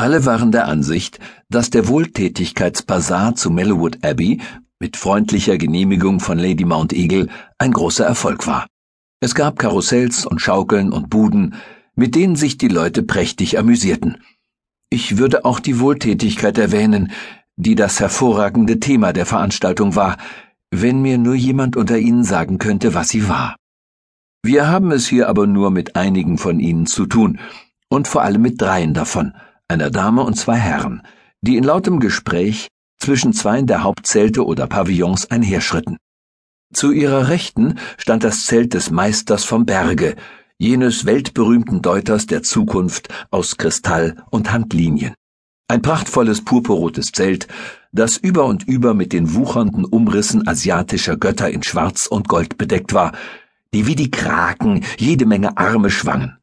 Alle waren der Ansicht, dass der Wohltätigkeitsbasar zu Mellowwood Abbey mit freundlicher Genehmigung von Lady Mount Eagle ein großer Erfolg war. Es gab Karussells und Schaukeln und Buden, mit denen sich die Leute prächtig amüsierten. Ich würde auch die Wohltätigkeit erwähnen, die das hervorragende Thema der Veranstaltung war, wenn mir nur jemand unter Ihnen sagen könnte, was sie war. Wir haben es hier aber nur mit einigen von Ihnen zu tun, und vor allem mit dreien davon, einer Dame und zwei Herren, die in lautem Gespräch zwischen zweien der Hauptzelte oder Pavillons einherschritten. Zu ihrer Rechten stand das Zelt des Meisters vom Berge, jenes weltberühmten Deuters der Zukunft aus Kristall und Handlinien. Ein prachtvolles purpurrotes Zelt, das über und über mit den wuchernden Umrissen asiatischer Götter in Schwarz und Gold bedeckt war, die wie die Kraken jede Menge Arme schwangen.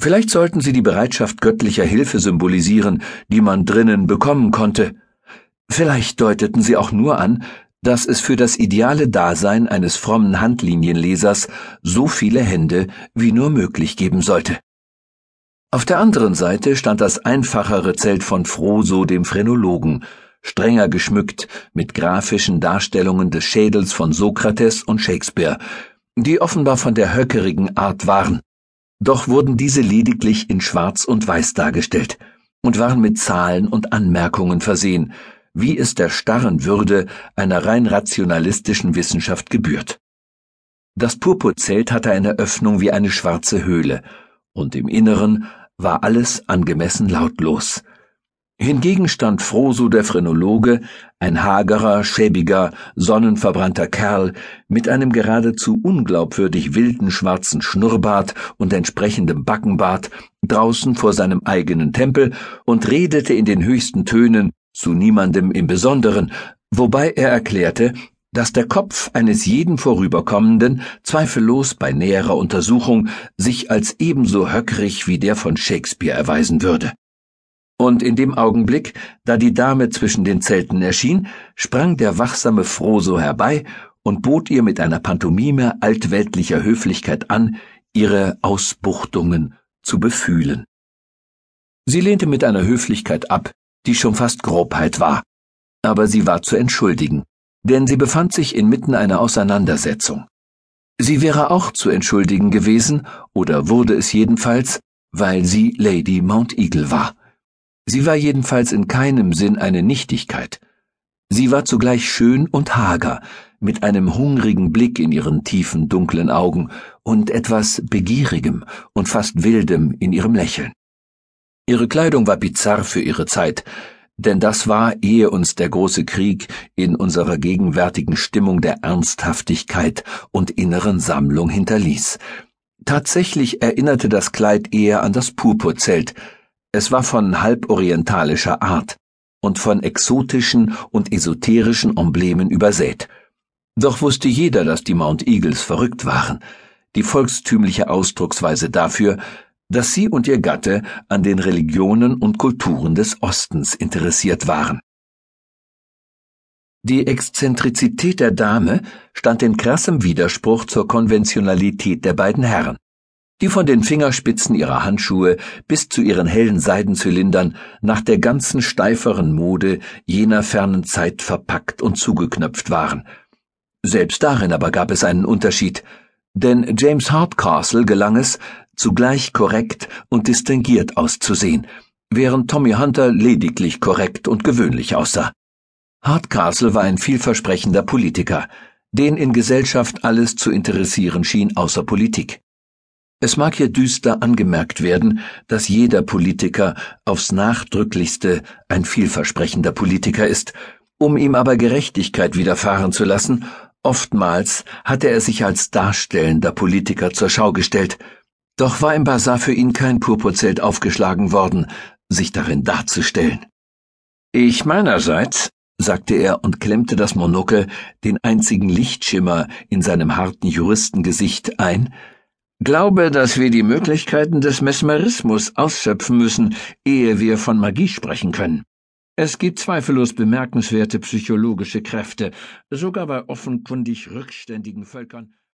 Vielleicht sollten sie die Bereitschaft göttlicher Hilfe symbolisieren, die man drinnen bekommen konnte. Vielleicht deuteten sie auch nur an, dass es für das ideale Dasein eines frommen Handlinienlesers so viele Hände wie nur möglich geben sollte. Auf der anderen Seite stand das einfachere Zelt von Froso dem Phrenologen, strenger geschmückt mit grafischen Darstellungen des Schädels von Sokrates und Shakespeare, die offenbar von der höckerigen Art waren. Doch wurden diese lediglich in Schwarz und Weiß dargestellt und waren mit Zahlen und Anmerkungen versehen, wie es der starren Würde einer rein rationalistischen Wissenschaft gebührt. Das Purpurzelt hatte eine Öffnung wie eine schwarze Höhle, und im Inneren war alles angemessen lautlos. Hingegen stand Froso der Phrenologe, ein hagerer, schäbiger, sonnenverbrannter Kerl mit einem geradezu unglaubwürdig wilden schwarzen Schnurrbart und entsprechendem Backenbart draußen vor seinem eigenen Tempel und redete in den höchsten Tönen zu niemandem im Besonderen, wobei er erklärte, dass der Kopf eines jeden Vorüberkommenden zweifellos bei näherer Untersuchung sich als ebenso höckrig wie der von Shakespeare erweisen würde. Und in dem Augenblick, da die Dame zwischen den Zelten erschien, sprang der wachsame Froso herbei und bot ihr mit einer Pantomime altweltlicher Höflichkeit an, ihre Ausbuchtungen zu befühlen. Sie lehnte mit einer Höflichkeit ab, die schon fast Grobheit war, aber sie war zu entschuldigen, denn sie befand sich inmitten einer Auseinandersetzung. Sie wäre auch zu entschuldigen gewesen, oder wurde es jedenfalls, weil sie Lady Mount Eagle war. Sie war jedenfalls in keinem Sinn eine Nichtigkeit. Sie war zugleich schön und hager, mit einem hungrigen Blick in ihren tiefen, dunklen Augen und etwas Begierigem und fast Wildem in ihrem Lächeln. Ihre Kleidung war bizarr für ihre Zeit, denn das war, ehe uns der große Krieg in unserer gegenwärtigen Stimmung der Ernsthaftigkeit und inneren Sammlung hinterließ. Tatsächlich erinnerte das Kleid eher an das Purpurzelt, es war von halborientalischer Art und von exotischen und esoterischen Emblemen übersät. Doch wusste jeder, dass die Mount Eagles verrückt waren, die volkstümliche Ausdrucksweise dafür, dass sie und ihr Gatte an den Religionen und Kulturen des Ostens interessiert waren. Die Exzentrizität der Dame stand in krassem Widerspruch zur Konventionalität der beiden Herren die von den Fingerspitzen ihrer Handschuhe bis zu ihren hellen Seidenzylindern nach der ganzen steiferen Mode jener fernen Zeit verpackt und zugeknöpft waren. Selbst darin aber gab es einen Unterschied, denn James Hardcastle gelang es, zugleich korrekt und distinguiert auszusehen, während Tommy Hunter lediglich korrekt und gewöhnlich aussah. Hardcastle war ein vielversprechender Politiker, den in Gesellschaft alles zu interessieren schien außer Politik. Es mag hier düster angemerkt werden, dass jeder Politiker aufs nachdrücklichste ein vielversprechender Politiker ist, um ihm aber Gerechtigkeit widerfahren zu lassen, oftmals hatte er sich als darstellender Politiker zur Schau gestellt, doch war im Bazar für ihn kein Purpurzelt aufgeschlagen worden, sich darin darzustellen. Ich meinerseits, sagte er und klemmte das Monokel, den einzigen Lichtschimmer in seinem harten Juristengesicht, ein, Glaube, dass wir die Möglichkeiten des Mesmerismus ausschöpfen müssen, ehe wir von Magie sprechen können. Es gibt zweifellos bemerkenswerte psychologische Kräfte, sogar bei offenkundig rückständigen Völkern.